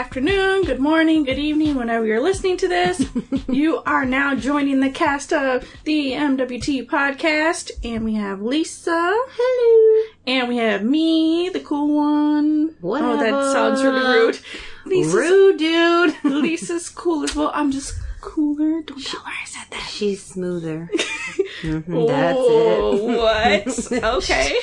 afternoon, good morning, good evening, whenever you're listening to this. you are now joining the cast of the MWT podcast, and we have Lisa. Hello. And we have me, the cool one. Whatever. Oh, that sounds really rude. Lisa's, Rude dude. Lisa's cool as well. I'm just cooler. Don't tell her I said that. She's smoother. Mhm, That's it. Oh, what? okay.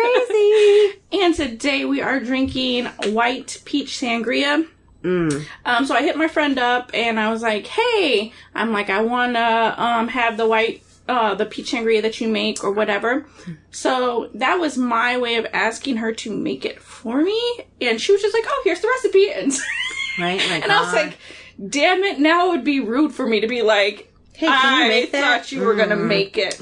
Crazy. And today we are drinking white peach sangria. Mm. Um, so I hit my friend up and I was like, "Hey, I'm like, I wanna um have the white uh the peach sangria that you make or whatever." So that was my way of asking her to make it for me, and she was just like, "Oh, here's the recipe," and Right? And I was like, "Damn it! Now it would be rude for me to be like." Hey, can you I make that? thought you were gonna Mm. make it.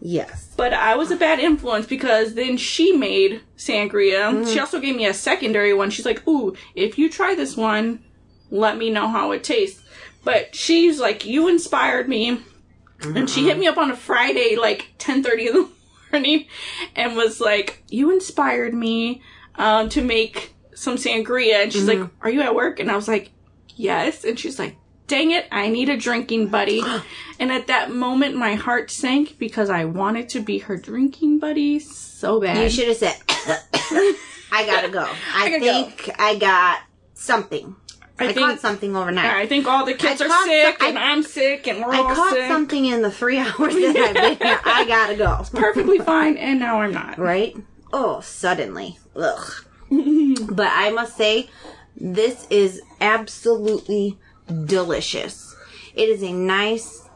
yes. But I was a bad influence because then she made sangria. Mm-hmm. She also gave me a secondary one. She's like, "Ooh, if you try this one, let me know how it tastes." But she's like, "You inspired me," and she hit me up on a Friday, like ten thirty in the morning, and was like, "You inspired me um, to make some sangria." And she's like, "Are you at work?" And I was like, "Yes." And she's like. Dang it, I need a drinking buddy. and at that moment, my heart sank because I wanted to be her drinking buddy so bad. You should have said, I gotta go. I, gotta go. think I got something. I, think- caught something overnight. I think all the kids I are sick, some- and I- I'm sick, and we're I all caught sick. something in the three hours that I've been here. I gotta go. Perfectly fine, and now I'm not. Right? Oh, suddenly. Ugh. but I must say, this is absolutely delicious. It is a nice.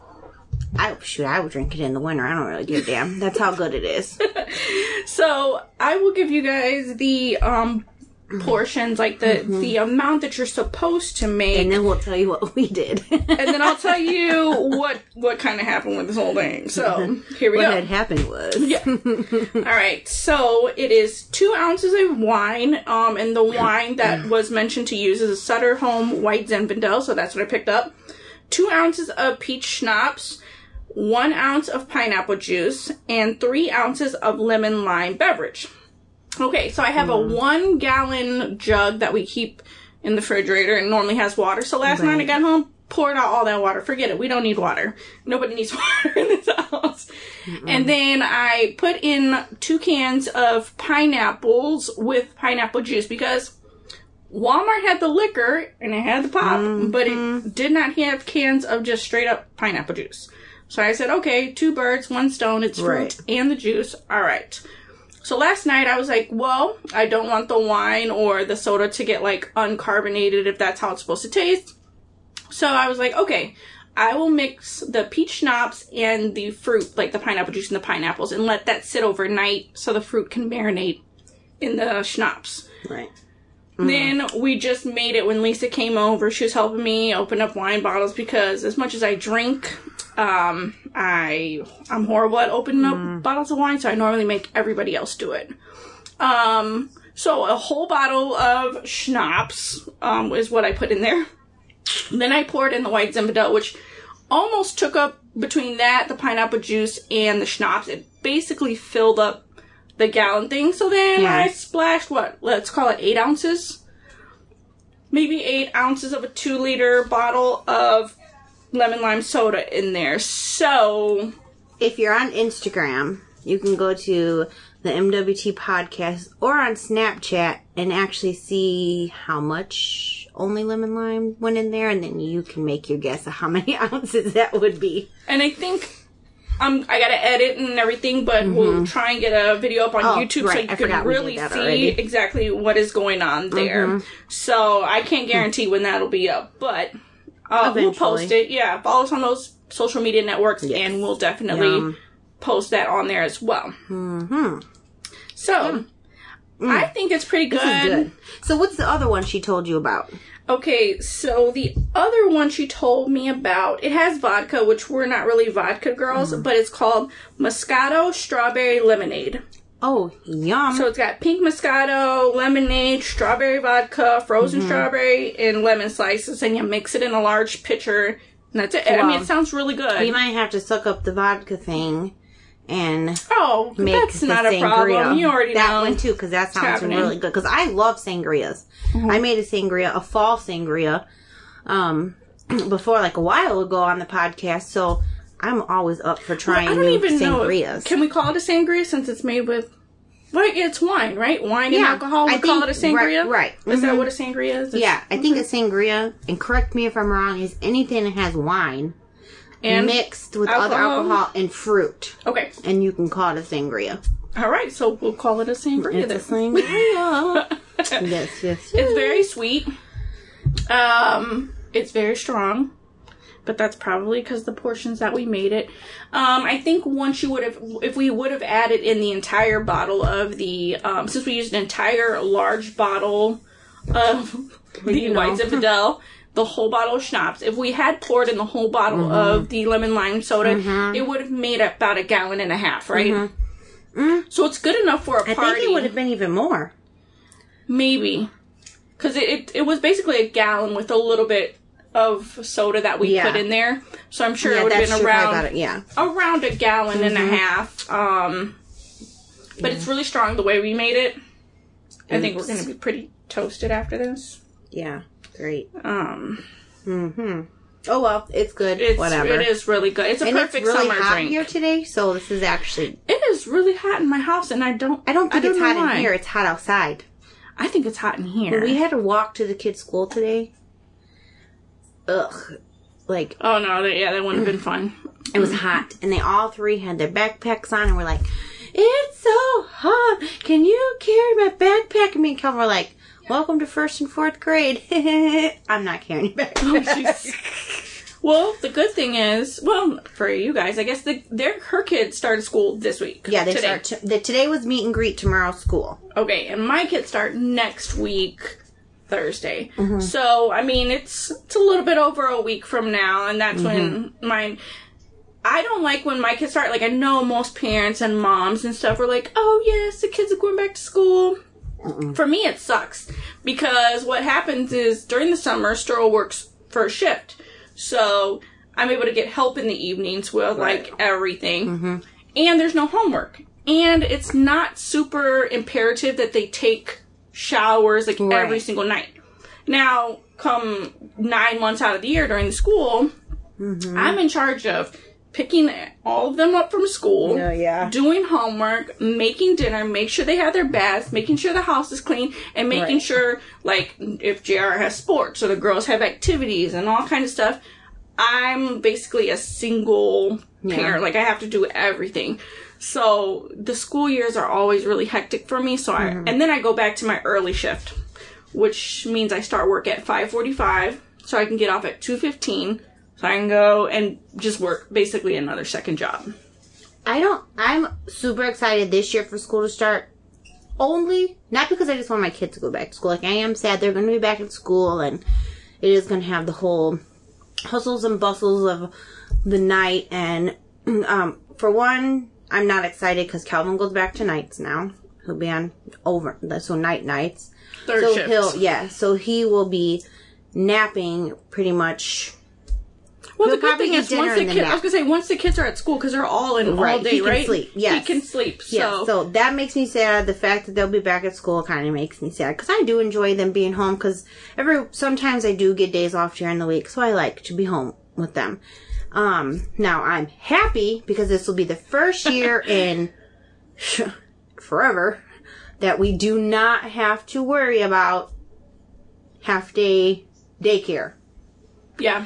I shoot. I would drink it in the winter. I don't really give a damn. That's how good it is. So I will give you guys the um portions, like the the amount that you're supposed to make, Mm-hmm. And then we'll tell you what we did. and then I'll tell you what what kind of happened with this whole thing. So here we what go. had happened was. Yeah. All right. So it is two ounces of wine, um, and the wine that was mentioned to use is a Sutter Home White Zinfandel. So that's what I picked up. Two ounces of peach schnapps, one ounce of pineapple juice, and three ounces of lemon lime beverage. Okay, so I have a hmm. one gallon jug that we keep in the refrigerator and normally has water. So last night I got home, poured out all that water. Forget it. We don't need water. Nobody needs water in this house. And then I put in two cans of pineapples with pineapple juice because Walmart had the liquor and it had the pop, but it mm-hmm. did not have cans of just straight up pineapple juice. So I said, okay, two birds, one stone. It's fruit Right. and the juice. All right. So last night I was like, well, I don't want the wine or the soda to get like uncarbonated if that's how it's supposed to taste. So I was like, okay, I will mix the peach schnapps and the fruit, like the pineapple juice and the pineapples, and let that sit overnight so the fruit can marinate in the schnapps. Right. Then we just made it when Lisa came over. She was helping me open up wine bottles because as much as I drink, um, I I'm horrible at opening up bottles of wine, so I normally make everybody else do it. Um, so a whole bottle of schnapps um, is what I put in there. Then I poured in the white Zinfandel, which almost took up between that, the pineapple juice, and the schnapps. It basically filled up the gallon thing. So then Yeah. I splashed what? Let's call it eight ounces. Maybe eight ounces of a two liter bottle of lemon lime soda in there. So If you're on Instagram, you can go to the MWT podcast or on Snapchat and actually see how much only lemon lime went in there, and then you can make your guess of how many ounces that would be. And I think um, I gotta edit and everything, but we'll try and get a video up on Mm-hmm. Oh, YouTube so you I can forgot we did really see already. Mm-hmm. exactly what is going on there. So I can't guarantee when that'll be up, but uh, we'll post it. Yeah, follow us on those social media networks, and we'll definitely Yum. post that on there as well. Hmm. So I think it's pretty good. Good. So, what's the other one she told you about? Okay, so the other one she told me about, it has vodka, which we're not really vodka girls, Mm-hmm. but it's called Moscato Strawberry Lemonade. Oh, yum. So it's got pink Moscato, lemonade, strawberry vodka, frozen Mm-hmm. strawberry, and lemon slices, and you mix it in a large pitcher, and that's it. I mean, it sounds really good. we might have to suck up the vodka thing and Oh, that's not a sangria. problem. You already know that know. one too, because that sounds happening. Mm-hmm. really good. Because I love sangrias. I made a sangria, a fall sangria, um, before like a while ago on the podcast. So I'm always up for trying I don't even sangrias. know. Can we call it a sangria since it's made with? Well, it's wine, right? Wine and alcohol. We I call think- it a sangria, right, right. Is that Mhm. what a sangria is? yeah, I think a sangria, and correct me if I'm wrong, is anything that has wine and mixed with other alcohol? alcohol and fruit, okay, and you can call it a sangria. all right. So we'll call it a sangria. It's a sangria. yes, yes. It's very sweet. Um, it's very strong, but that's probably because the portions that we made it. Um, I think once you would have, if we would have added in the entire bottle of the, um, since we used an entire large bottle of the you know. White Zinfandel, the whole bottle of schnapps. If we had poured in the whole bottle Mm-hmm. of the lemon lime soda, it would have made about a gallon and a half, right? So it's good enough for a Mm-hmm. I party. think it would have been even more. Maybe. Because it, it, it was basically a gallon with a little bit of soda that we Yeah. put in there. So I'm sure Yeah, it would have been around it. Yeah. around a gallon and Mm-hmm. a half. Um, but it's really strong the way we made it. I think we're going to be pretty toasted after this. Yeah. Great. Um, Mm-hmm. Oh well, it's good. it's Whatever. it is really good. It's a and perfect it's really summer hot drink. here today, so this is actually. It is really hot in my house, and I don't. I don't think it's know hot why. in here. It's hot outside. I think it's hot in here. We had to walk to the kids' school today. Ugh. Like oh no, that, yeah, that wouldn't have been fun. it was hot, and they all three had their backpacks on, and we're like, "It's so hot. Can you carry my backpack?" And me and Kelvin were like, "Welcome to first and fourth grade." I'm not carrying your Oh, jeez. well, the good thing is, well, for you guys, I guess the, their her kids started school this week. yeah, they today. start. T- the, today was meet and greet. Tomorrow school. Okay, and my kids start next week, Thursday. Mm-hmm. So I mean, it's it's a little bit over a week from now, and that's when Mm-hmm. mine. I don't like when my kids start. Like I know most parents and moms and stuff are like, "Oh yes, the kids are going back to school." For me, it sucks because what happens is during the summer, Sterl works first shift, so I'm able to get help in the evenings with like everything, mm-hmm. and there's no homework, and it's not super imperative that they take showers like every single night. Now, come nine months out of the year during the school, mm-hmm. I'm in charge of picking all of them up from school, Oh, yeah. doing homework, making dinner, make sure they have their baths, making sure the house is clean, and making Right. sure like if JR has sports or the girls have activities and all kind of stuff. I'm basically a single parent. Like I have to do everything. So the school years are always really hectic for me. So I mm-hmm. and then I go back to my early shift, which means I start work at 5:45 so I can get off at 2:15 so I can go and just work basically another second job. I don't. I'm super excited this year for school to start. Only not because I just want my kids to go back to school. Like I am sad they're going to be back in school, and it is going to have the whole hustles and bustles of the night. And um, for one, I'm not excited because Calvin goes back to nights now. He'll be on over so night nights. Third so shift. he'll yeah. So he will be napping pretty much Well, He'll the good thing is once the kids, I was gonna say once the kids are at school because they're all in all Right, day, he can right? sleep, yes. he can sleep. So, Yeah, so that makes me sad. The fact that they'll be back at school kind of makes me sad because I do enjoy them being home. Because every sometimes I do get days off during the week, so I like to be home with them. Um, now I'm happy because this will be the first year in forever that we do not have to worry about half day daycare yeah,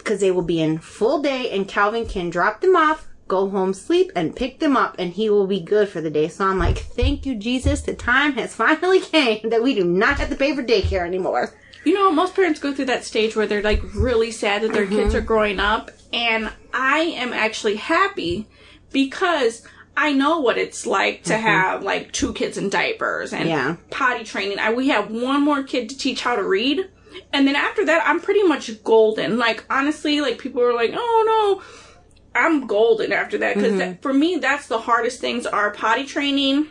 because they will be in full day and Calvin can drop them off, go home, sleep, and pick them up, and he will be good for the day. So I'm like, thank you, Jesus. The time has finally came that we do not have to pay for daycare anymore. you know, most parents go through that stage where they're like really sad that their Mm-hmm. kids are growing up, and I am actually happy because. I know what it's like to have like two kids in diapers and Mm-hmm. Yeah. potty training. I, we have one more kid to teach how to read. And then after that, I'm pretty much golden. Like, honestly, like people are like, oh no, I'm golden after that. Because Mm-hmm. for me, that's the hardest things are potty training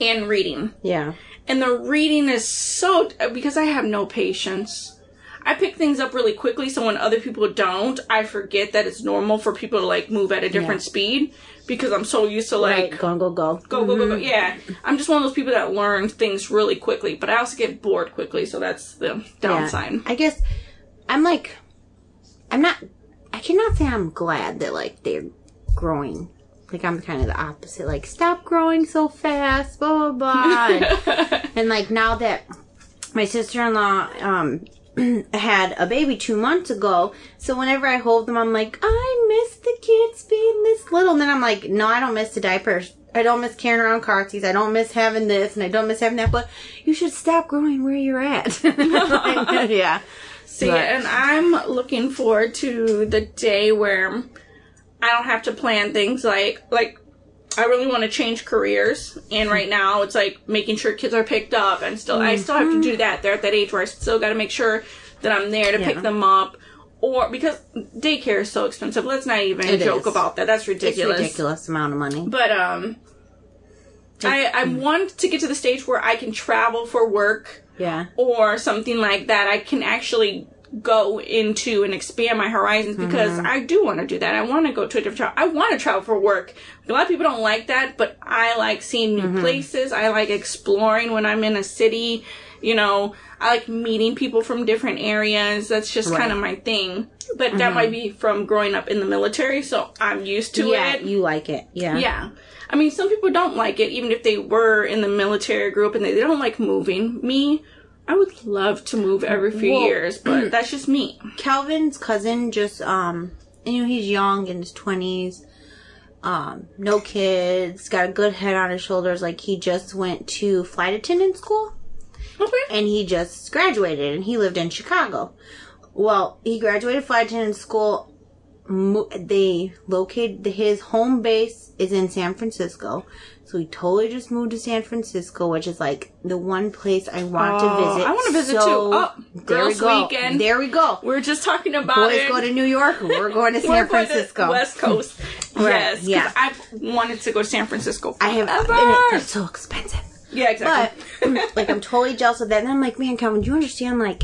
and reading. Yeah. And the reading is so, because I have no patience. I pick things up really quickly, so when other people don't, I forget that it's normal for people to like move at a different Yeah. speed because I'm so used to like Right, go go go. go go go go. Yeah, I'm just one of those people that learn things really quickly, but I also get bored quickly, so that's the downside. Yeah. I guess I'm like, I'm not. I cannot say I'm glad that like they're growing. Like I'm kind of the opposite. Like stop growing so fast, blah blah blah. and, and, like now that my sister in law um had a baby two months ago, so whenever I hold them, I'm like, I miss the kids being this little. And then I'm like, no, I don't miss the diapers. I don't miss carrying around car seats. I don't miss having this, and I don't miss having that. But you should stop growing where you're at. Yeah. See, But- and I'm looking forward to the day where I don't have to plan things like like I really want to change careers, and right now it's like making sure kids are picked up, and still I still have to do that. They're at that age where I still got to make sure that I'm there to Yeah. pick them up, or because daycare is so expensive. Let's not even It joke is. about that. That's It's ridiculous. ridiculous amount of money. But um, I I want to get to the stage where I can travel for work Yeah. or something like that, I can actually go into and expand my horizons because Mm-hmm. I do want to do that. I want to go to a different travel. I want to travel for work. A lot of people don't like that, but I like seeing new Mm-hmm. places. I like exploring when I'm in a city. You know, I like meeting people from different areas. That's just kind of my thing. But that might be from growing up in the military, so I'm used to Mm-hmm. yeah, it. you like it. Yeah. Yeah. I mean, some people don't like it, even if they were in the military group and they don't like moving. Me, I would love to move every few Well, years, but that's just me. Calvin's cousin just um you know, he's young in his twenties. Um, no kids, got a good head on his shoulders, like he just went to flight attendant school Okay. and he just graduated and he lived in Chicago. Well, he graduated flight attendant school. Mo- They located his home base is in San Francisco, so he totally just moved to San Francisco, which is like the one place I want Oh, to visit. I wanna visit So, too. Oh, there we girls' go. weekend. There we go. We're just talking about Boys it. go to New York. We're going to San going to Francisco. West Coast. Yes. yeah. I've wanted to go to San Francisco. I have. They're so expensive. Yeah, exactly. But like, I'm totally jealous of that. And I'm like, man, Calvin, do you understand? Like,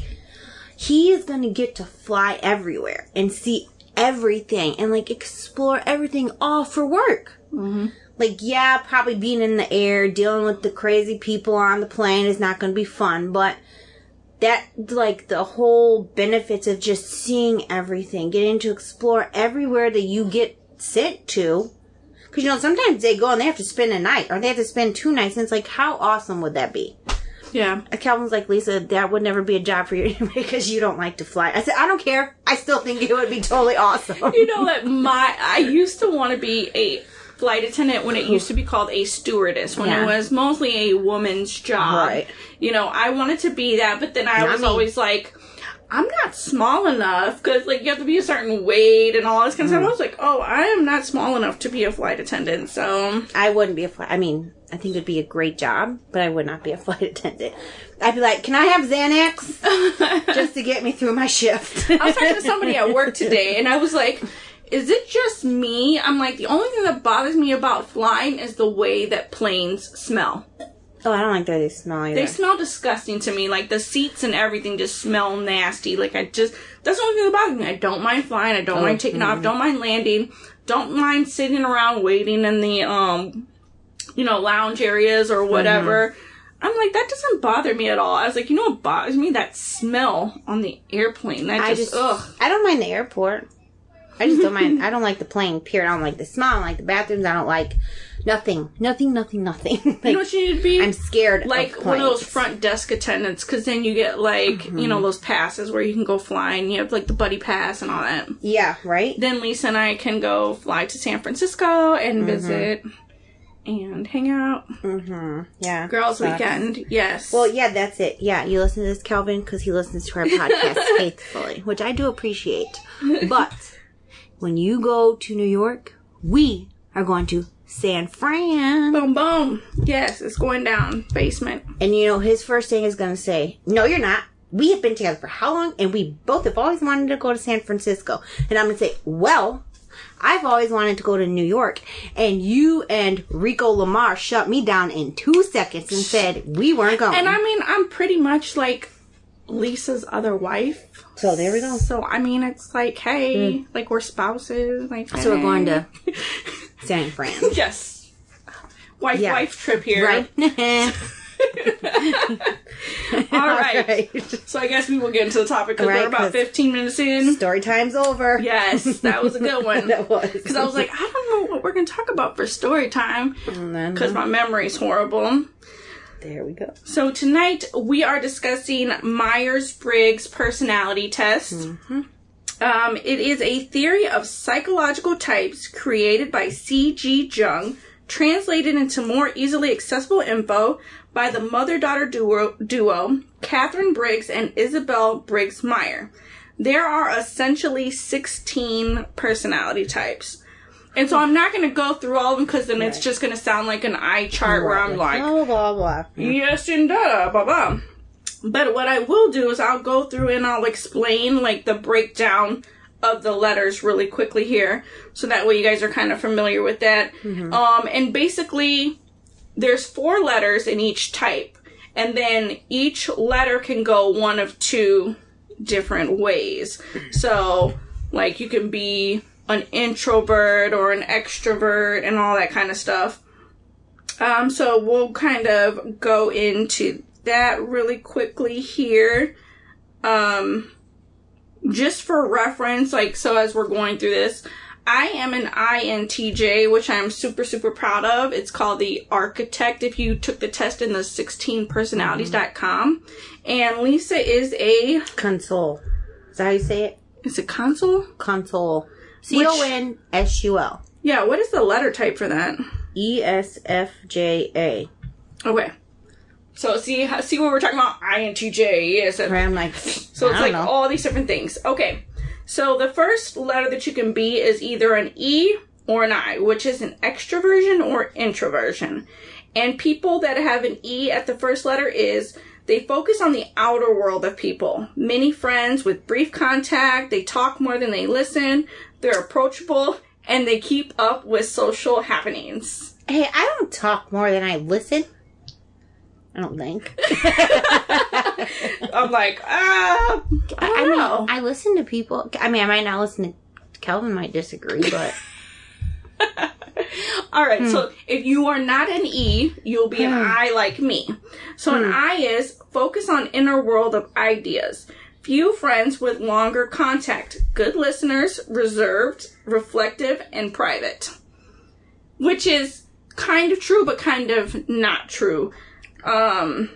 he is gonna get to fly everywhere and see everything and like explore everything all for work. Mm-hmm. Like, yeah, probably being in the air, dealing with the crazy people on the plane is not gonna be fun, but that like the whole benefits of just seeing everything, getting to explore everywhere that you get sent to. Because you know sometimes they go and they have to spend a night or they have to spend two nights, and it's like how awesome would that be? Yeah. Calvin's like Lisa, that would never be a job for you because you don't like to fly. I said I don't care. I still think it would be totally awesome. You know that my I used to want to be a flight attendant when it used to be called a stewardess when Yeah. it was mostly a woman's job. Right. You know, I wanted to be that, but then I Not was me. always like. I'm not small enough because like you have to be a certain weight and all this kind of Mm. stuff. I was like, oh, I am not small enough to be a flight attendant. So I wouldn't be a flight. I mean, I think it'd be a great job, but I would not be a flight attendant. I'd be like, can I have Xanax just to get me through my shift? I was talking to somebody at work today, and I was like, "Is it just me?" I'm like, the only thing that bothers me about flying is the way that planes smell. oh, I don't like that they smell either. They smell disgusting to me. Like the seats and everything just smell nasty. Like I just that's the only thing that bothers me. I don't mind flying. I don't mind taking off. Don't mind landing. Don't mind sitting around waiting in the um, you know, lounge areas or whatever. I'm like that doesn't bother me at all. I was like, you know what bothers me? That smell on the airplane. That I just, just, ugh. I don't mind the airport. I just don't mind. I don't like the plane. Period. I don't like the smell. I don't like the bathrooms. I don't like nothing. Nothing. Nothing. Nothing. like, You know what you need to be? I'm scared. like of one of those. Mm-hmm. front desk attendants because then you get like you know those passes where you can go flying you have like the buddy pass and all that Yeah. Right. then lisa and i can go fly to san francisco and Mm-hmm. visit and hang out Mm-hmm. Yeah. girls Sucks. weekend yes Well, yeah, that's it. Yeah, you listen to this, Calvin, because he listens to our podcast faithfully, which I do appreciate. But when you go to New York, we are going to San Fran. boom boom yes it's going down basement And you know, his first thing is going to say, No, you're not. We have been together for how long? And we both have always wanted to go to San Francisco. And I'm going to say, Well, I've always wanted to go to New York. And you and Rico Lamar shut me down in two seconds and said we weren't going. and i mean i'm pretty much like lisa's other wife So there we go. So I mean, it's like, hey, mm. like we're spouses. Like, So we're going to San Fran. yes, wife Yeah. wife trip here. Right. All right. So I guess we will get into the topic because Right, we're about 15 minutes in. Story time's over. Yes, that was a good one. that was. Because I was like, I don't know what we're going to talk about for story time because my memory's horrible. there we go. So tonight we are discussing Myers Briggs personality test. Um, it is a theory of psychological types created by C.G. Jung, translated into more easily accessible info by the mother daughter duo, duo Catherine Briggs and Isabel Briggs Meyer. There are essentially 16 personality types. And so I'm not going to go through all of them because then it's just going to sound like an eye chart where I'm like, blah blah blah. yes and da blah blah. But what I will do is I'll go through and I'll explain like the breakdown of the letters really quickly here, so that way you guys are kind of familiar with that. Um, and basically, there's four letters in each type, and then each letter can go one of two different ways. So, like you can be an introvert or an extrovert and all that kind of stuff. Um, so we'll kind of go into that really quickly here. Um, just for reference, like, so as we're going through this, I am an INTJ, which I'm super, super proud of. It's called the Architect if you took the test in the 16personalities.com. And Lisa is a, Console. Is that how you say it? is it console? Console. C O N S U L. Yeah, what is the letter type for that? E S F J A. Okay. So see, see what we're talking about? INTJ, yes. Where I'm like, So it's like know. all these different things. Okay. So the first letter that you can be is either an E or an I, which is an extroversion or introversion. And people that have an E at the first letter is they focus on the outer world of people. Many friends with brief contact, they talk more than they listen, they're approachable, and they keep up with social happenings. Hey, I don't talk more than I listen. I don't think. I'm like, ah, I don't I mean, know. I listen to people. I mean, I might not listen to. Kelvin. might disagree, but All right, so hmm. if you are not an E, you'll be an hmm. I like me. So an hmm. I is focus on inner world of ideas. Few friends with longer contact. Good listeners, reserved, reflective, and private. Which is kind of true, but kind of not true. Um,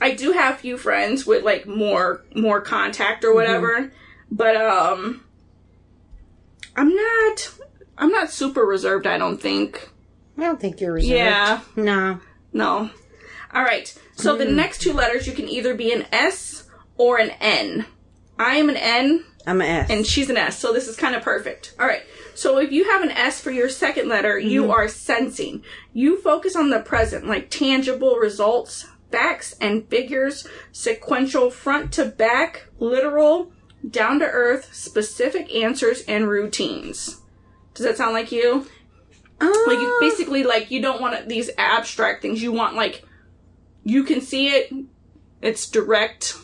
I do have few friends with like more more contact or whatever, but um, I'm not. I'm not super reserved. I don't think. I don't think you're reserved. Yeah. No. No. All right. So the next two letters, you can either be an S or an N. I am an N I'm an S. and she's an S, so this is kind of perfect. All right. So if you have an S for your second letter, you are sensing. You focus on the present, like tangible results, facts and figures, sequential front to back, literal, down to earth, specific answers and routines. Does that sound like you? Uh, Like you basically like you don't want these abstract things. You want like you can see it. It's direct.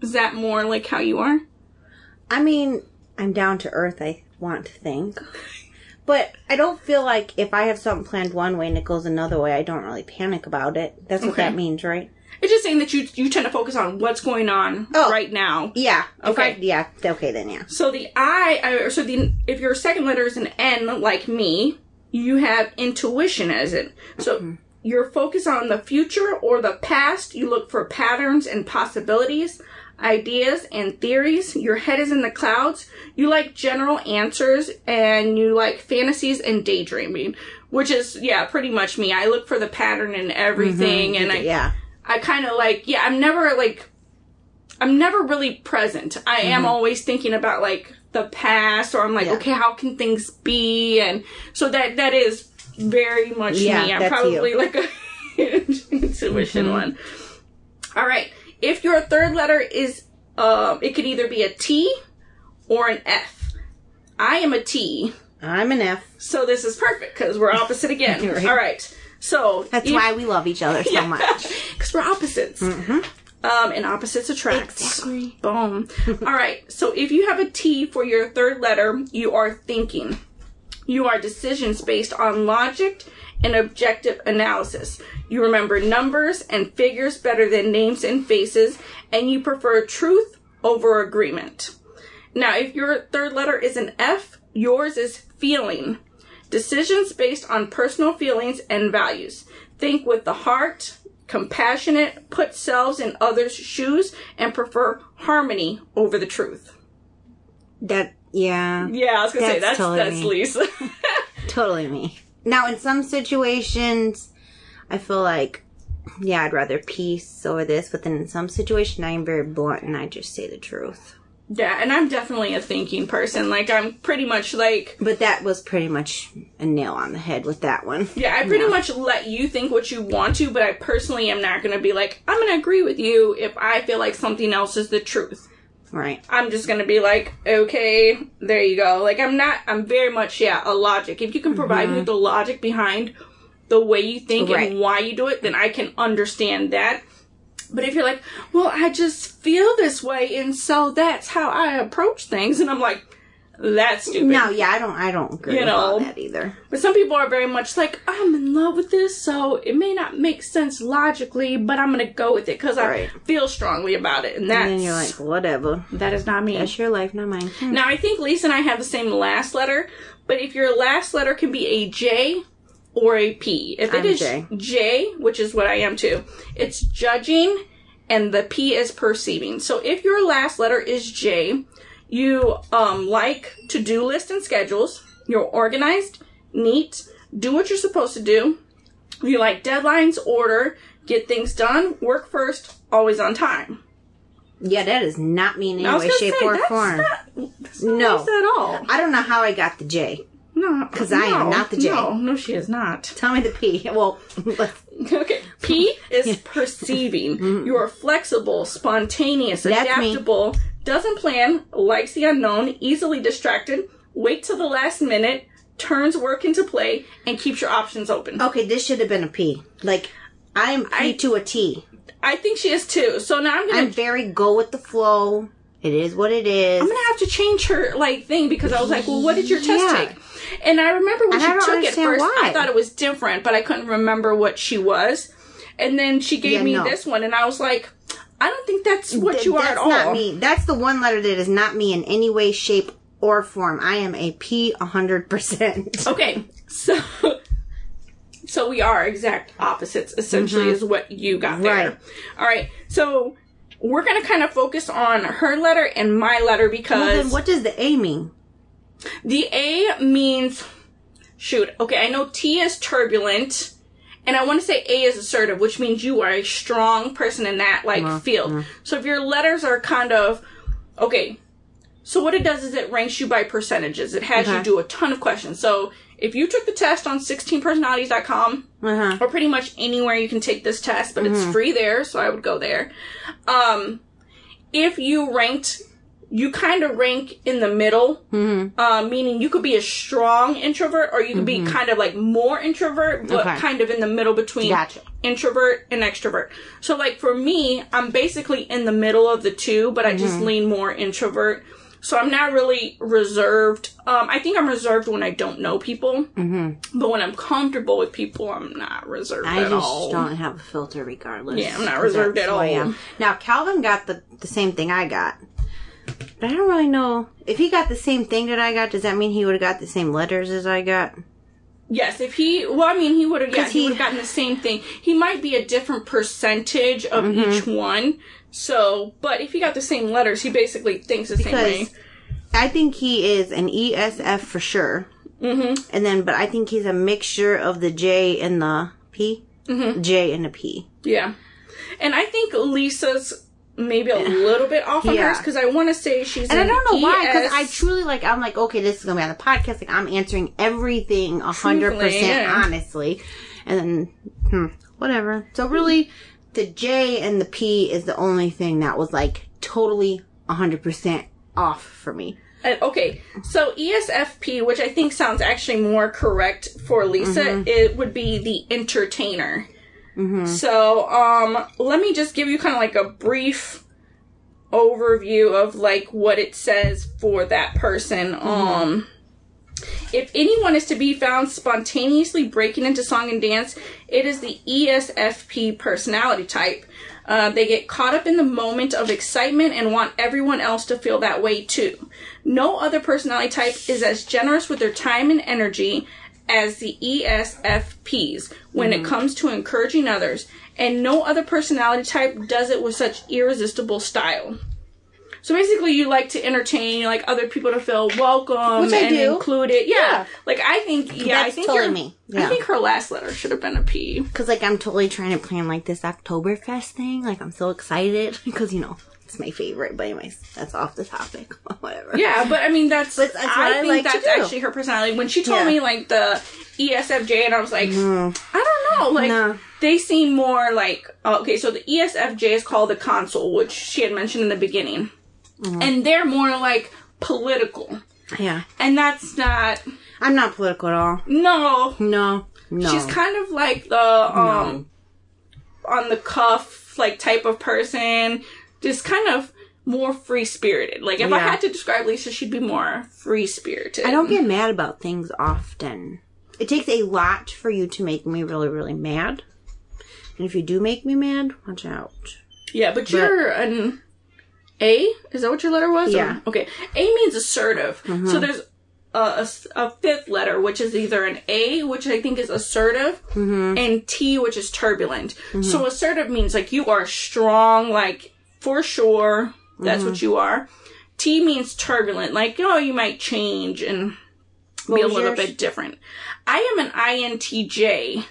Is that more like how you are? I mean, I'm down to earth. I want to think, but I don't feel like if I have something planned one way and it goes another way, I don't really panic about it. That's what Okay. that means, right? It's just saying that you you tend to focus on what's going on Oh. right now. Yeah. If I- Okay. yeah. Okay then. Yeah. So the I, I so the if your second letter is an N like me, you have intuition as it. So mm-hmm. you're focused on the future or the past. You look for patterns and possibilities, ideas and theories. Your head is in the clouds. You like general answers and you like fantasies and daydreaming, which is yeah, pretty much me. I look for the pattern in everything and I yeah. I kind of like, yeah, I'm never like, I'm never really present. I am always thinking about like the past, or I'm like, Mm-hmm. Yeah. okay, how can things be? And so that that is very much Yeah, me. I'm probably you. like a intuition Mm-hmm. one. All right, if your third letter is, um, it could either be a T or an F. I am a T, I'm an F. so this is perfect because we're opposite again. Right. All right, so That's if- why we love each other so much. because we're opposites. Mm-hmm. Um, and opposites attract. Exactly. Boom. All right. So if you have a T for your third letter, you are thinking. You are decisions based on logic and objective analysis. You remember numbers and figures better than names and faces, and you prefer truth over agreement. Now, if your third letter is an F, yours is feeling. Decisions based on personal feelings and values. Think with the heart, compassionate, put selves in others' shoes, and prefer harmony over the truth. That yeah, Yeah, I was gonna say That's that's totally that's me. Lisa. totally me. Now, in some situations, I feel like yeah, I'd rather peace over this, but then in some situation, I am very blunt and I just say the truth. yeah, and I'm definitely a thinking person. Like I'm pretty much like But that was pretty much a nail on the head with that one. Yeah, I pretty much let you think what you want to, but I personally am not going to be like, I'm going to agree with you if I feel like something else is the truth. Right. I'm just going to be like, okay, there you go. Like, I'm not, I'm very much, yeah, a logic. If you can provide me mm-hmm. the logic behind the way you think Right. and why you do it, then I can understand that. But if you're like, well, I just feel this way, and so that's how I approach things, and I'm like, that's stupid. No, yeah, I don't. I don't agree You with all that either. But some people are very much like, I'm in love with this, so it may not make sense logically, but I'm gonna go with it because I feel strongly about it, and that's And then you're like, whatever. that is not me. That's your life, not mine. Hmm. Now I think Lisa and I have the same last letter, but if your last letter can be a J or a P, if it I'm is J. J, which is what I am too, it's judging, and the P is perceiving. So if your last letter is J, you um, like to do lists and schedules. You're organized, neat, do what you're supposed to do. You like deadlines, order, get things done, work first, always on time. Yeah, that is not me in I any was way, gonna shape, say, or that's form. Not, that's not No. nice at all. I don't know how I got the J. No, No, 'Cause I am no, not the J. No, no, she is not. Tell me the P. Well, let's- Okay. P is perceiving. You are flexible, spontaneous, That's me. adaptable, doesn't plan, likes the unknown, easily distracted, wait till the last minute, turns work into play, and keeps your options open. okay, this should have been a P. Like, I'm P I- to a T. I think she is too. So now I'm gonna I'm very go with the flow. It is what it is. I'm gonna have to change her like thing because I was like, well, what did your test Yeah. take? And I remember when And she took it first, why. I thought it was different, but I couldn't remember what she was. And then she gave Yeah, me no. this one, and I was like, I don't think that's what Th- you are at all. That's not me. That's the one letter that is not me in any way, shape, or form. I am a P 100%. Okay, so so we are exact opposites. Essentially, is what you got there. Mm-hmm. Right. All right, so we're gonna kind of focus on her letter and my letter because Well, then what does the A mean? the A means shoot. Okay, I know T is turbulent. And I want to say A is assertive, which means you are a strong person in that like field. So if your letters are kind of okay, so what it does is it ranks you by percentages. It has you do a ton of questions. So if you took the test on 16personalities.com, Uh-huh. or pretty much anywhere you can take this test, but it's free there, so I would go there. Um, if you ranked, you kind of rank in the middle, uh, meaning you could be a strong introvert or you could be kind of like more introvert, but Okay. kind of in the middle between Gotcha. introvert and extrovert. So like for me, I'm basically in the middle of the two, but I just lean more introvert. So I'm not really reserved. Um, I think I'm reserved when I don't know people, mm-hmm. but when I'm comfortable with people, I'm not reserved I at just don't have a filter regardless. Yeah, I'm not reserved at all. Now, Calvin got the, the same thing I got. But I don't really know. If he got the same thing that I got, does that mean he would have got the same letters as I got? Yes, if he, well, I mean, he would have, yeah, he, he- would have gotten the same thing. He might be a different percentage of Mm-hmm. each one. So, but if he got the same letters, he basically thinks the same way. I think he is an ESF for sure. Mm-hmm. And then, but I think he's a mixture of the J and the P. Mm-hmm. J and the P. Yeah. And I think Lisa's maybe a little bit off on Yeah. hers because I want to say she's And I don't know why, because I truly like. I'm like, okay, this is gonna be on the podcast. Like, I'm answering everything a hundred percent honestly, and then hmm, whatever. So really, the J and the P is the only thing that was like totally a hundred percent off for me. Uh, okay, so ESFP, which I think sounds actually more correct for Lisa, Mm-hmm. it would be the entertainer. So, um, let me just give you kind of like a brief overview of like what it says for that person. Um, if anyone is to be found spontaneously breaking into song and dance, it is the ESFP personality type. Uh, they get caught up in the moment of excitement and want everyone else to feel that way too. No other personality type is as generous with their time and energy as the ESFPs when it mm-hmm. comes to encouraging others, and no other personality type does it with such irresistible style. So basically, you like to entertain, you like other people to feel welcome Which I and do. included. Yeah. Yeah. like I think, yeah, I think totally me. I think her last letter should have been a P. Cause like I'm totally trying to plan like this Oktoberfest thing. Like I'm so excited because you know my favorite. But anyways, that's off the topic. Whatever. Yeah, but I mean that's, But that's I I think like that's actually her personality. When she told Yeah. me like the ESFJ, and I was like, I don't know, like No. they seem more like oh, okay. So the ESFJ is called the consul, which she had mentioned in the beginning, Mm-hmm. and they're more like political, Yeah. and that's not I'm not political at all. no. No. No. She's kind of like the um on the cuff like type of person, just kind of more free spirited. Like if I had to describe Lisa, she'd be more free spirited. I don't get mad about things often. It takes a lot for you to make me really, really mad. And if you do make me mad, watch out. Yeah, but you're an A. Is that what your letter was? Yeah. Mm-hmm. okay. A means assertive. So there's a fifth letter, which is either an A, which I think is assertive, Mm-hmm. and T, which is turbulent. So assertive means like you are strong, like for sure. That's Mm-hmm. what you are. T means turbulent, like oh, you might change and be a little yours? bit different. I am an INTJ,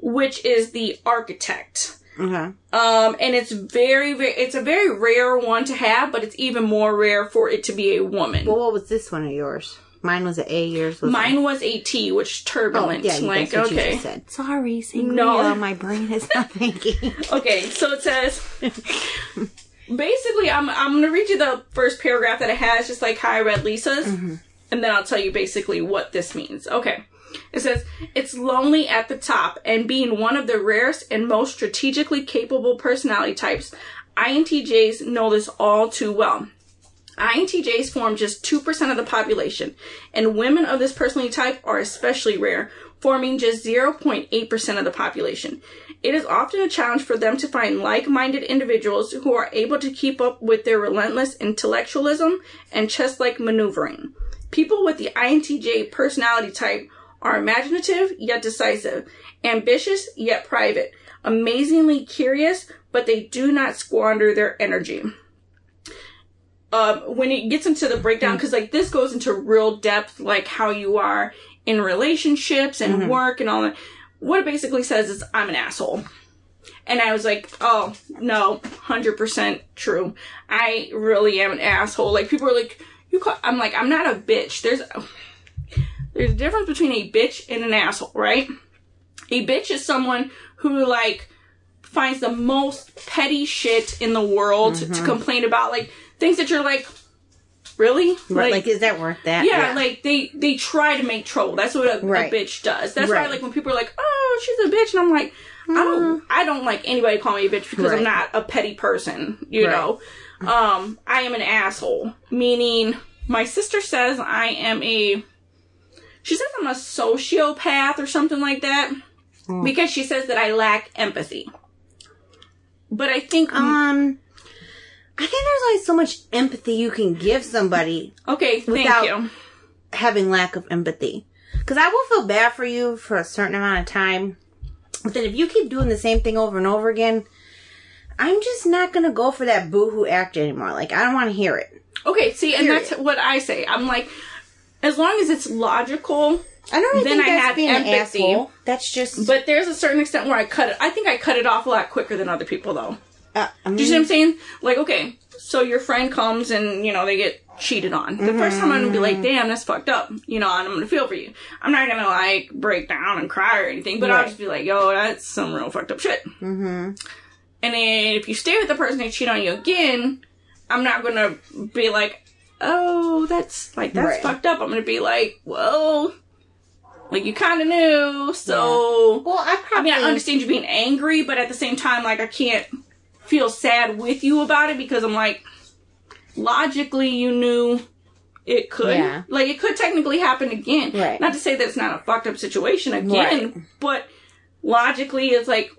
which is the architect. Okay. Um, and it's very, very, it's a very rare one to have, but it's even more rare for it to be a woman. Well, what was this one of yours? Mine was an A. Yours was Mine was a T, which is Oh, turbulent. yeah, like, that's what you okay. just said. Sorry. No. my brain is not thinking. Okay, so it says, basically, I'm, I'm gonna read you the first paragraph that it has, just like how I read Lisa's, mm-hmm. and then I'll tell you basically what this means. Okay. It says, it's lonely at the top, and being one of the rarest and most strategically capable personality types, INTJs know this all too well. INTJs form just 2% of the population, and women of this personality type are especially rare, forming just 0.8% of the population. It is often a challenge for them to find like minded individuals who are able to keep up with their relentless intellectualism and chess like maneuvering. People with the INTJ personality type are imaginative yet decisive, ambitious yet private, amazingly curious, but they do not squander their energy. Um, when it gets into the breakdown, because like this goes into real depth, like how you are in relationships and work and all that. What it basically says is, I'm an asshole. And I was like, oh, no, 100% true. I really am an asshole. Like, people are like, you call, I'm like, I'm not a bitch. There's, there's a difference between a bitch and an asshole, right? A bitch is someone who, like, finds the most petty shit in the world to mm-hmm. complain about. Like, things that you're like, really? Right, like, is that worth that? yeah, like they they try to make trouble. That's what a, Right. a bitch does. That's why Right. like when people are like, "Oh, she's a bitch," and I'm like, I don't I don't like anybody call me a bitch because I'm not a petty person. You Right. know, um, I am an asshole. Meaning, my sister says I am a. She says I'm a sociopath or something like that Hmm. because she says that I lack empathy. But I think Um, I think there's only so much empathy you can give somebody okay, thank without- you. having lack of empathy. Because I will feel bad for you for a certain amount of time. But then if you keep doing the same thing over and over again, I'm just not going to go for that boohoo act anymore. Like, I don't want to hear it. Okay, see, and that's what I say. I'm like, as long as it's logical, I don't really Then think I that's have being empathy. an asshole. That's just. but there's a certain extent where I cut it. I think I cut it off a lot quicker than other people, though. Uh, I Do you see what I'm saying? Like, okay, so your friend comes and you know they get cheated on. The first time I'm gonna be like, damn, that's fucked up. You know, and I'm gonna feel for you. I'm not gonna like break down and cry or anything, but I'll just be like, yo, that's some real fucked up shit. Mm-hmm. And then if you stay with the person that cheat on you again, I'm not gonna be like, oh, that's like that's Right. fucked up. I'm gonna be like, whoa. like you kind of knew. So Well, I I probably. mean, I understand you being angry, but at the same time, like I can't feel sad with you about it because I'm like, logically, you knew it could. Yeah. Like it could technically happen again. Right. Not to say that it's not a fucked up situation again, Right. but logically, it's like,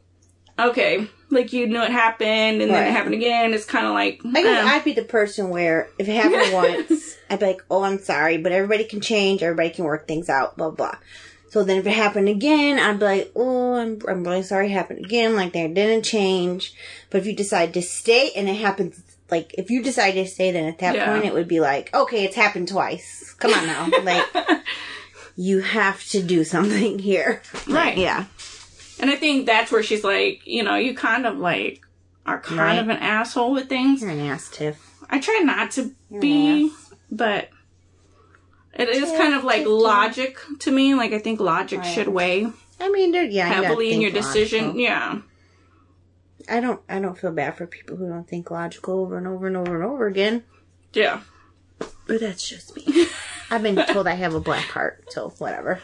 okay, like you knew it happened and then it happened again. It's kind of like, I guess eh. I'd be the person where if it happened once, I'd be like, "Oh, I'm sorry, but everybody can change. Everybody can work things out." Blah blah. So then, if it happened again, I'd be like, "Oh, I'm I'm really sorry it happened again. Like there didn't change." But if you decide to stay and it happens, like if you decide to stay, then at that Yeah. point it would be like, "Okay, it's happened twice. Come on now, like." You have to do something here. right. Yeah. And I think that's where she's like, you know, you kind of like are kind Right. of an asshole with things. You're an ass, Tiff. I try not to be, but it is kind of like logic to me. Like I think logic should weigh I mean, yeah, heavily in your decision. logical. Yeah. I don't I don't feel bad for people who don't think logical over and over and over and over again. Yeah. But that's just me. I've been told I have a black heart, so whatever.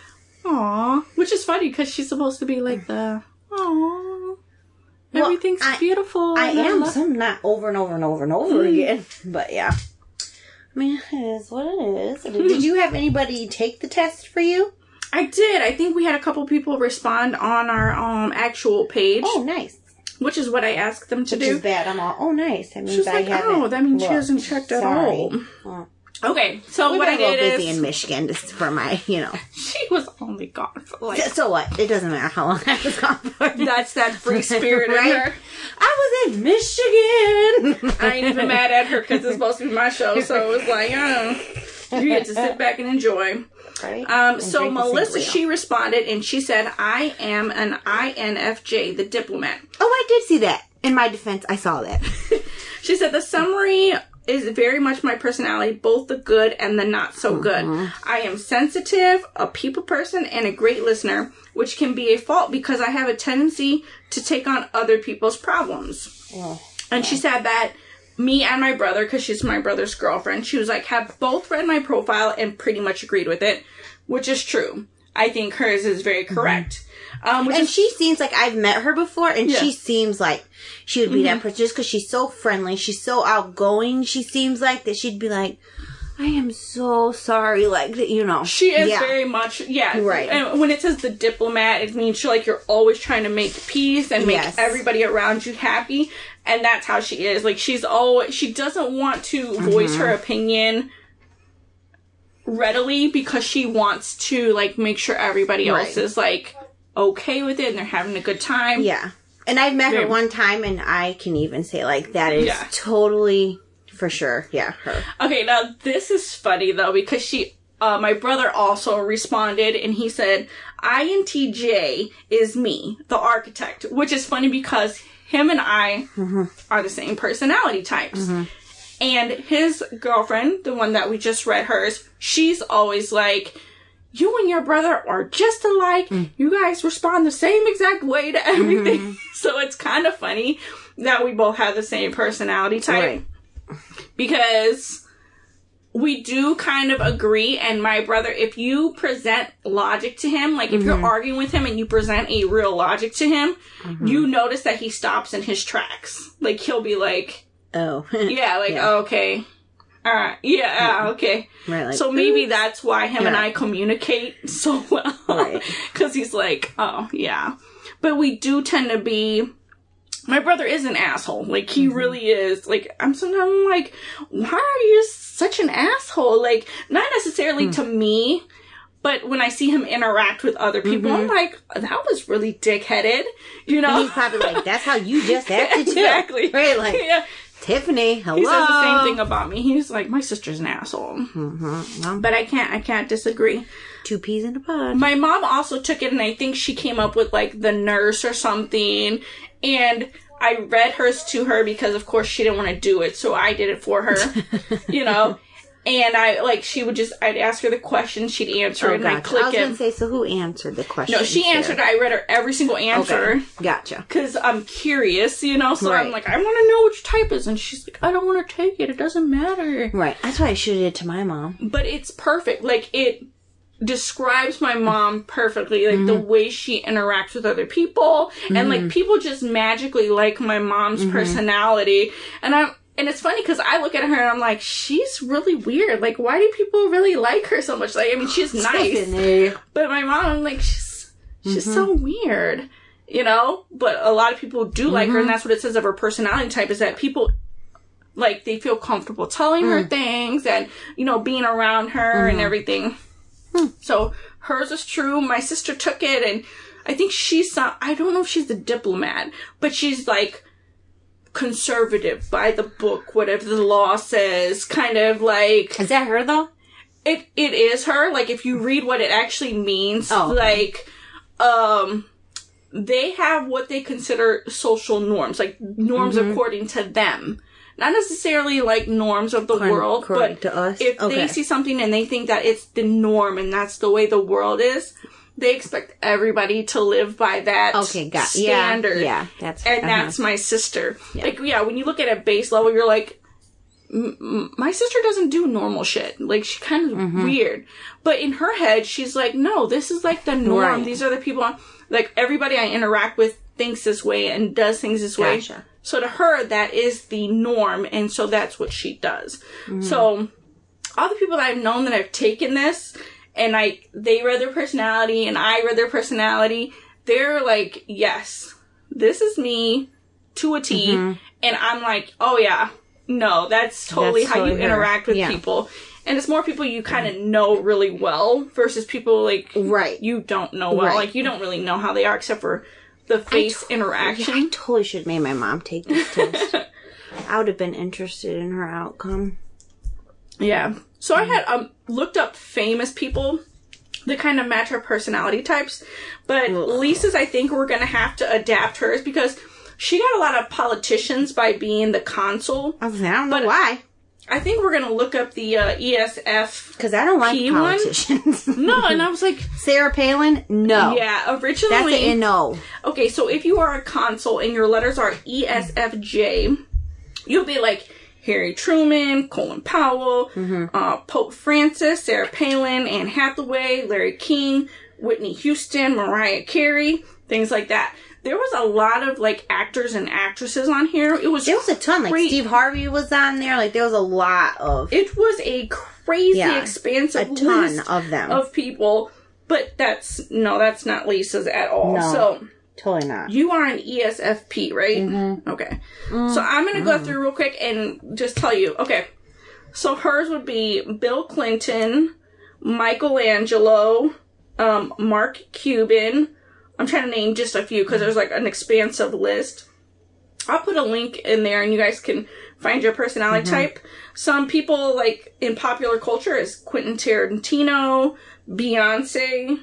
Aw. Which is funny because she's supposed to be like the, aw. Well, Everything's I- beautiful. I and am love- some not over and over and over and over mm. again. But yeah. I mean, it is what it is. Did you have anybody take the test for you? I did. I think we had a couple people respond on our um actual page, Oh, nice. which is what I asked them to Which do. is bad. I'm all, oh, nice. That means She's I like, haven't. oh, that means she looked. hasn't checked at Sorry. all. Well, Okay, so we what I a little did busy is in Michigan just for my, you know. she was only gone for like So what? It doesn't matter how long I was gone for. that's that free spirit in her. I was in Michigan. I ain't even mad at her because it's supposed to be my show, so it was like, oh, you get to sit back and enjoy. Right? Um, And so Melissa, she responded and she said, "I am an INFJ, the diplomat." Oh, I did see that. In my defense, I saw that. She said the summary is very much my personality, both the good and the not so good. Mm-hmm. I am sensitive, a people person, and a great listener, which can be a fault because I have a tendency to take on other people's problems. Oh, And she said that me and my brother, because she's my brother's girlfriend, she was like, have both read my profile and pretty much agreed with it, which is true. I think hers is very mm-hmm. correct. Um, and is she seems like I've met her before, and Yeah. she seems like she would be that person just because she's so friendly. She's so outgoing. She seems like that she'd be like, I am so sorry. Like, that, you know. She is Yeah. very much, yeah. Right. And when it says the diplomat, it means she like you're always trying to make peace and make Yes. everybody around you happy, and that's how she is. Like she's always she doesn't want to voice Mm-hmm. her opinion readily because she wants to like make sure everybody else is like okay with it and they're having a good time. Yeah. And I've met her one time, and I can even say, like, that is Yeah. totally for sure. Yeah, her. Okay, now this is funny though because she, uh, my brother also responded and he said, INTJ is me, the architect, which is funny because him and I are the same personality types. And his girlfriend, the one that we just read hers, she's always like, you and your brother are just alike. You guys respond the same exact way to everything. so it's kind of funny that we both have the same personality type Right. because we do kind of agree and my brother if you present logic to him like if Mm-hmm. you're arguing with him and you present a real logic to him Mm-hmm. you notice that he stops in his tracks like he'll be like Oh. yeah like Yeah. oh, okay all right yeah ah, okay Right, like, so maybe that's why him and i communicate so well Right. because he's like oh yeah but we do tend to be my brother is an asshole. Like he Mm-hmm. really is. Like I'm sometimes like, why are you such an asshole? Like not necessarily Hmm. to me, but when I see him interact with other people, I'm like, that was really dickheaded. You know? Mm-hmm. He's probably like, that's how you just acted too. exactly. Right, like, yeah. Tiffany, hello. He says the same thing about me. He's like, my sister's an asshole. Mm-hmm. But I can't. I can't disagree. Two peas in a pod. My mom also took it, and I think she came up with like the nurse or something. And I read hers to her because, of course, she didn't want to do it, so I did it for her. you know. And I like she would just I'd ask her the question, she'd answer Oh, and gotcha. I click was it. gonna say, so who answered the question? no, she answered. I read her every single answer Okay. Gotcha. because I'm curious, you know. So I'm like, I want to know which type is, and she's like, I don't want to take it. It doesn't matter. Right. That's why I should have did to my mom. But it's perfect. Like it describes my mom perfectly like the mm-hmm. way she interacts with other people and like mm-hmm. people just magically like my mom's mm-hmm. personality and i'm and it's funny because I look at her and I'm like, she's really weird. Like, why do people really like her so much? Like, I mean, she's nice, but my mom, I'm like, she's she's so mm-hmm. weird, you know. But a lot of people do like her, and mm-hmm. that's what it says of her personality type is that people like they feel comfortable telling her mm. things and you know being around her and mm-hmm. everything. Hmm. So hers is true. My sister took it, and I think she's some. I don't know if she's a diplomat, but she's like conservative by the book, whatever the law says. Kind of like Is that her though? it. It is her. Like if you read what it actually means, Oh, okay. like um. They have what they consider social norms, like norms Mm-hmm. according to them. Not necessarily like norms of the world, according but to us? if they see something and they think that it's the norm and that's the way the world is, they expect everybody to live by that Okay, got yeah, standard. Yeah, that's And uh-huh. that's my sister. Like, yeah, when you look at a base level, you're like, "M- m- my sister doesn't do normal shit. Like, she's kind of Mm-hmm. weird. But in her head, she's like, no, this is like the norm. Right. These are the people, I'm, like, everybody I interact with thinks this way and does things this way. So to her, that is the norm, and so that's what she does. Mm-hmm. So all the people that I've known that have taken this and like they read their personality and I read their personality, they're like, yes, this is me to a T. Mm-hmm. And I'm like, oh yeah, no, that's totally That's how you totally her. interact with Yeah. people. And it's more people you kind of know really well versus people like Right. you don't know well. Right. Like you don't really know how they are except for the face Yeah, I interaction. totally should have made my mom take this test. I would have been interested in her outcome. Yeah. So I had um looked up famous people that kind of match our personality types, but Lisa's I think we're gonna have to adapt hers because she got a lot of politicians by being the consul. I was I don't know why. I think we're gonna look up the uh, ESF. Because I don't like P one? politicians. No, and I was like, Sarah Palin? No. yeah, originally That's a no. Okay, so if you are a consul and your letters are ESFJ, you'll be like Harry Truman, Colin Powell, uh, Pope Francis, Sarah Palin, Anne Hathaway, Larry King, Whitney Houston, Mariah Carey, things like that. There was a lot of like actors and actresses on here. It was There was a ton. Like Great. Steve Harvey was on there. Like there was a lot of it was a crazy Yeah, expansive a ton list of them. of people. But that's no, that's not Lisa's at all. No. So totally not. You are an ESFP, right? Mm-hmm. Okay. So I'm going to go through real quick and just tell you. Okay. So hers would be Bill Clinton, Michelangelo, um, Mark Cuban. I'm trying to name just a few because there's like an expansive list. I'll put a link in there and you guys can find your personality type. Some people like in popular culture is Quentin Tarantino, Beyonce,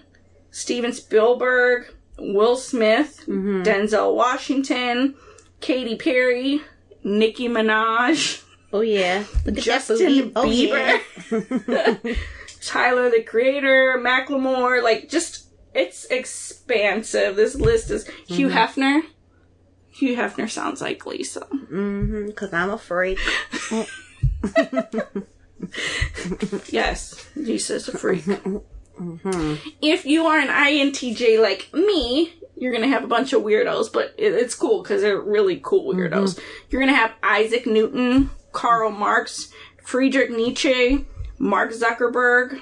Steven Spielberg, Will Smith, Denzel Washington, Katy Perry, Nicki Minaj, Oh yeah. Justin. Oh Bieber, yeah. Tyler the Creator, Macklemore, like just it's expansive. This list is Hugh Hefner. Hugh Hefner sounds like Lisa. mm-hmm. Because I'm afraid. Yes, Lisa's a freak. Mm-hmm. If you are an INTJ like me, you're gonna have a bunch of weirdos, but it, it's cool because they're really cool weirdos. Mm-hmm. You're gonna have Isaac Newton, Karl Marx, Friedrich Nietzsche, Mark Zuckerberg,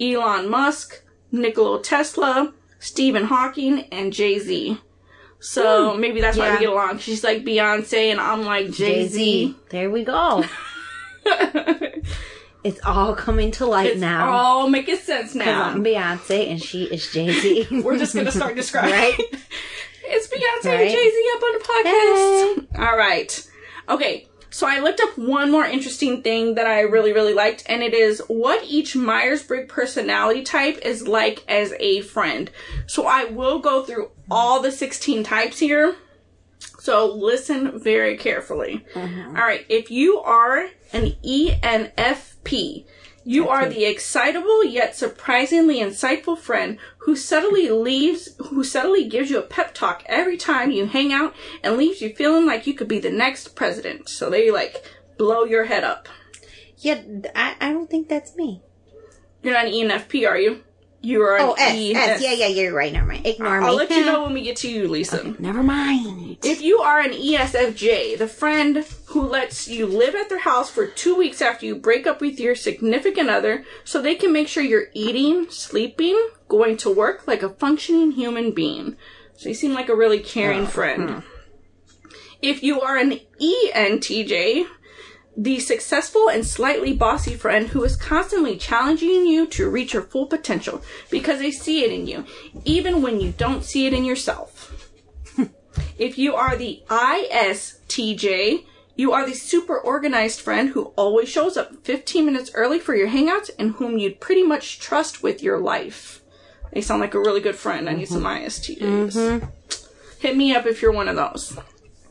Elon Musk, Nikola Tesla, Stephen Hawking, and Jay Z. So maybe that's why we get along. She's like Beyonce, and I'm like Jay Z. There we go. It's all coming to light It's now. all making sense now. I'm Beyonce and she is Jay Z. We're just gonna start describing. Right? It's Beyonce and Jay Z up on the podcast. All right. Okay. So I looked up one more interesting thing that I really, really liked, and it is what each Myers Briggs personality type is like as a friend. So I will go through all the 16 types here. So listen very carefully. Uh-huh. All right. If you are an E ENFP, you are the excitable yet surprisingly insightful friend who subtly leaves, who subtly gives you a pep talk every time you hang out and leaves you feeling like you could be the next president. So they like blow your head up. yeah, I, I don't think that's me. You're not an ENFP, are you? You're an Oh, S, E. S. Yeah, yeah, you're right. Never mind. Ignore me. I'll let you know when we get to you, Lisa. Never mind. If you are an ESFJ, the friend who lets you live at their house for two weeks after you break up with your significant other so they can make sure you're eating, sleeping, going to work like a functioning human being. So you seem like a really caring oh, friend. Hmm. If you are an ENTJ, the successful and slightly bossy friend who is constantly challenging you to reach your full potential because they see it in you, even when you don't see it in yourself. if you are the ISTJ, you are the super organized friend who always shows up 15 minutes early for your hangouts and whom you'd pretty much trust with your life. They sound like a really good friend. I need some mm-hmm. ISTJs. Mm-hmm. Hit me up if you're one of those.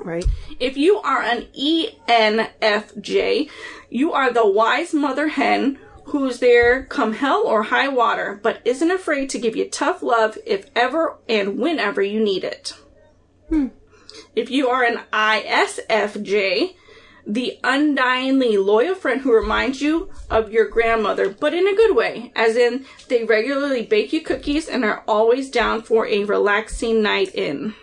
Right. If you are an ENFJ, you are the wise mother hen who's there come hell or high water, but isn't afraid to give you tough love if ever and whenever you need it. Hmm. If you are an ISFJ, the undyingly loyal friend who reminds you of your grandmother, but in a good way, as in they regularly bake you cookies and are always down for a relaxing night in.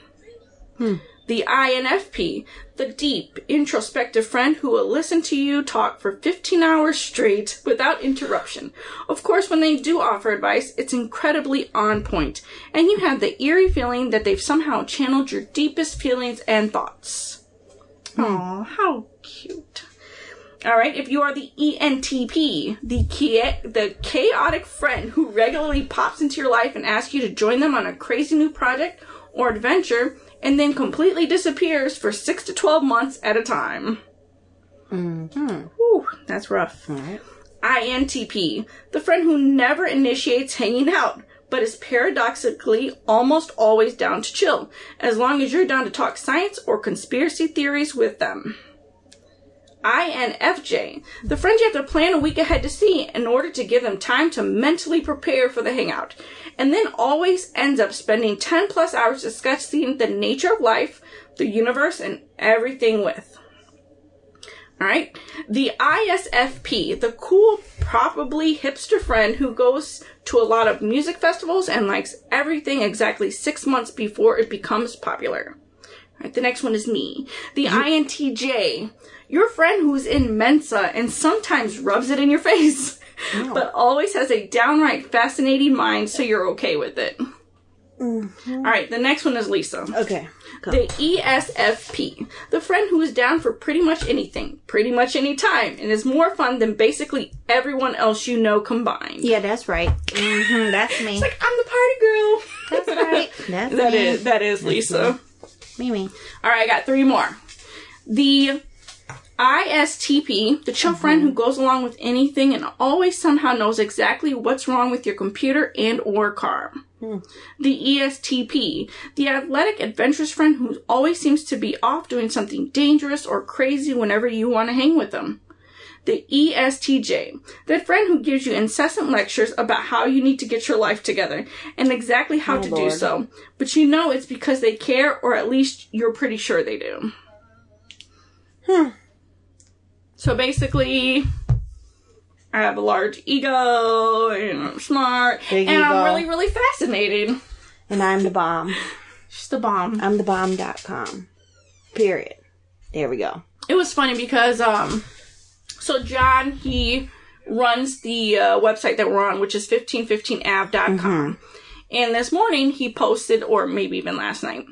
Hmm. The INFP, the deep, introspective friend who will listen to you talk for 15 hours straight without interruption. Of course, when they do offer advice, it's incredibly on point, and you have the eerie feeling that they've somehow channeled your deepest feelings and thoughts. Hmm. Aw, how cute. All right, if you are the ENTP, the cha- the chaotic friend who regularly pops into your life and asks you to join them on a crazy new project or adventure, and then completely disappears for six to twelve months at a time. Mm-hmm. Whew, that's rough. INTP, the friend who never initiates hanging out, but is paradoxically almost always down to chill, as long as you're down to talk science or conspiracy theories with them. INFJ, the friends you have to plan a week ahead to see in order to give them time to mentally prepare for the hangout, and then always ends up spending 10 plus hours discussing the nature of life, the universe, and everything with. Alright? The ISFP, the cool, probably hipster friend who goes to a lot of music festivals and likes everything exactly six months before it becomes popular. Alright, the next one is me. The INTJ, your friend who's in Mensa and sometimes rubs it in your face, but always has a downright fascinating mind, so you're okay with it. Alright, the next one is Lisa. Okay. Go. The ESFP, the friend who is down for pretty much anything, pretty much any time, and is more fun than basically everyone else you know combined. yeah, that's right. hmm that's me. It's like I'm the party girl. That's right. That's That is that is Lisa. Me, me. All right, I got three more. The ISTP, the chill mm-hmm. friend who goes along with anything and always somehow knows exactly what's wrong with your computer and or car. Hmm. The E ESTP, the athletic adventurous friend who always seems to be off doing something dangerous or crazy whenever you want to hang with them. The ESTJ, that friend who gives you incessant lectures about how you need to get your life together and exactly how to do so, but you know it's because they care, or at least you're pretty sure they do. Hmm. So basically, I have a large ego, and I'm smart, Big and I'm really, really fascinated. And I'm the bomb. She's the bomb. I'm the bomb.com. Period. There we go. it was funny because um so john he runs the uh, website that we're on which is 1515av.com and this morning he posted or maybe even last night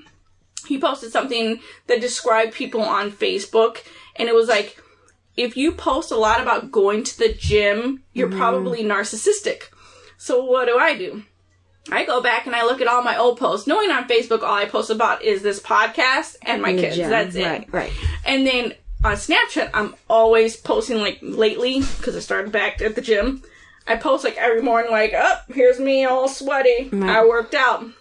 he posted something that described people on facebook and it was like if you post a lot about going to the gym you're probably narcissistic so what do i do I go back and I look at all my old posts, knowing on Facebook all I post about is this podcast and my the kids. gym. That's it. Right, right. And then on Snapchat, I'm always posting like lately because I started back at the gym. I post like every morning, like, "Up, here's me all sweaty. I worked out."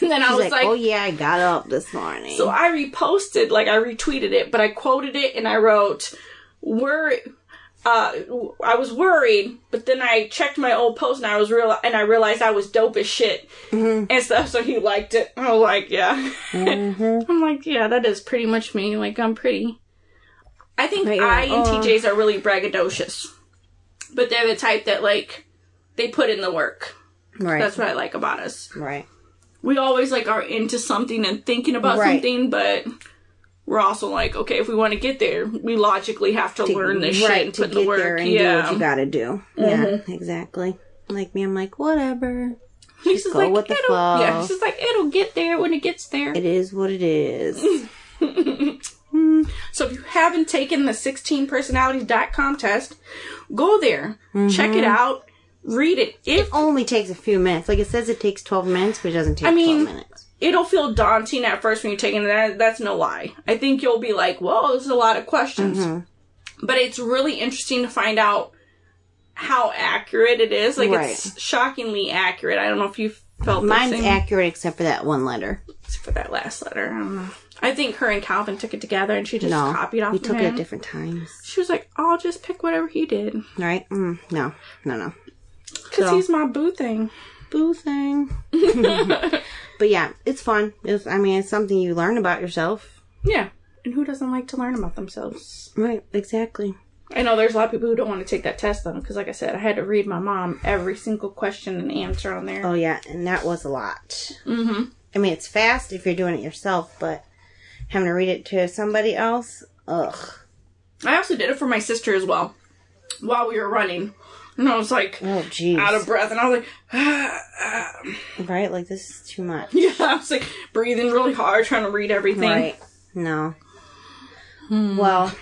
And then I was like, like, oh yeah, I got up this morning. so I reposted, like I retweeted it, but I quoted it and I wrote, "Worry." Uh, I was worried, but then I checked my old post and I was real, and I realized I was dope as shit and stuff. So he liked it. I was like, yeah. I'm like, yeah, that is pretty much me. Like I'm pretty. I think you're like, oh. INTJs are really braggadocious, but they're the type that like they put in the work. Right. That's what I like about us. right. We always like are into something and thinking about Right. something, but we're also like, okay, if we want to get there, we logically have to, learn this shit and to put get the work. there and yeah. do what you gotta do. Yeah, mm-hmm. exactly. Like me, I'm like, whatever. Go like, with the it'll, flow. yeah, she's like, it'll get there when it gets there. It is what it is. So if you haven't taken the 16personalities.com test, go there, check Mm-hmm. it out, read it. If Only takes a few minutes. Like it says, it takes 12 minutes, but it doesn't take I mean, 12 minutes. it'll feel daunting at first when you're taking that. That's no lie. I think you'll be like, "Whoa, there's a lot of questions," Mm-hmm. but it's really interesting to find out how accurate it is. Like it's shockingly accurate. I don't know if you felt the Mine's same accurate except for that one letter. Except for that last letter. I don't know. I think her and Calvin took it together, and she just No, copied off. we took it at different times. She was like, "I'll just pick whatever he did Right? Mm, no, no, no. because So- he's my boo thing." Boo thing. but yeah, it's fun. It's, I mean, it's something you learn about yourself. Yeah, and who doesn't like to learn about themselves? Right, exactly. I know there's a lot of people who don't want to take that test though, because like I said, I had to read my mom every single question and answer on there. Oh yeah, and that was a lot. Mm-hmm. I mean, it's fast if you're doing it yourself, but having to read it to somebody else, ugh. I also did it for my sister as well, while we were running, and I was like Oh jeez. out of breath, and I was like, uh, uh. right, like this is too much. yeah, I was like breathing really hard, trying to read everything. Right. No. Hmm. Well,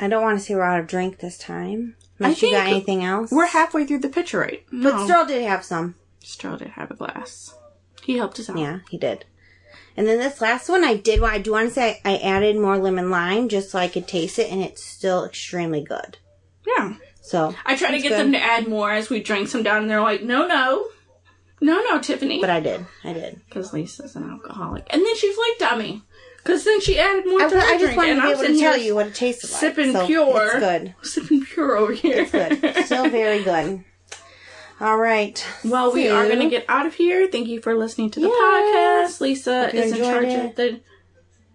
I don't want to say we're out of drink this time. Unless I you got anything else. We're halfway through the pitcher, right? No, but still did have some. Stroh did have a glass. He helped us out. Yeah, he did. And then this last one, I did. I do want to say I added more lemon lime just so I could taste it, and it's still extremely good. Yeah. So I tried to get good. them to add more as we drank some down, and they're like, no, no. No, no, Tiffany. But I did. I did. because Lisa's an alcoholic. And then she flaked on me because then she added more I, to her I just drink, wanted to be able to tell you what it tasted like. sipping so pure. It's good. sipping pure over here. It's good. Still very good. All right. well, we are going to get out of here. Thank you for listening to the Yes. podcast. Lisa is in charge it. of the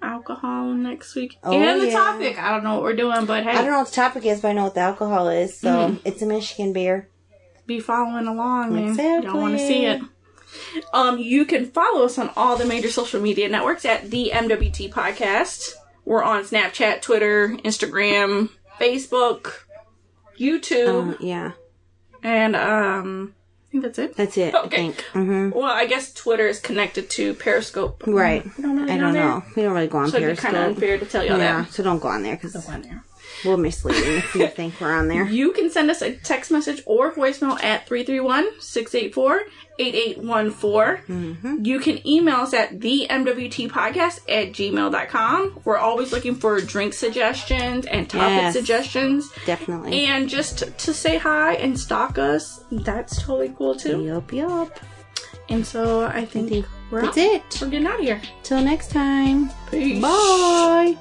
alcohol next week Oh, and the yeah. topic. I don't know what we're doing, but hey, I don't know what the topic is, but I know what the alcohol is. So Mm-hmm. it's a Michigan beer. be following along and Exactly. y'all want to see it. Um, you can follow us on all the major social media networks at the MWT Podcast. We're on Snapchat, Twitter, Instagram, Facebook, YouTube, Um, yeah, and um, I think that's it. that's it. I Okay. think. hmm Well, I guess Twitter is connected to Periscope. Right. We don't really I don't know. We don't really go on So it'd be kind of unfair to tell y'all Yeah, that. so don't go on there because Go on there. We'll mislead if you think we're on there. You can send us a text message or voicemail at 331-684-8814. Mm-hmm. You can email us at the MWT podcast at gmail.com. We're always looking for drink suggestions and topic Yes. suggestions. Definitely. And just to say hi and stalk us, that's totally cool too. Yup, yup. And so I think, think we're That's out. it. We're getting out of here. Till next time. Peace. Bye.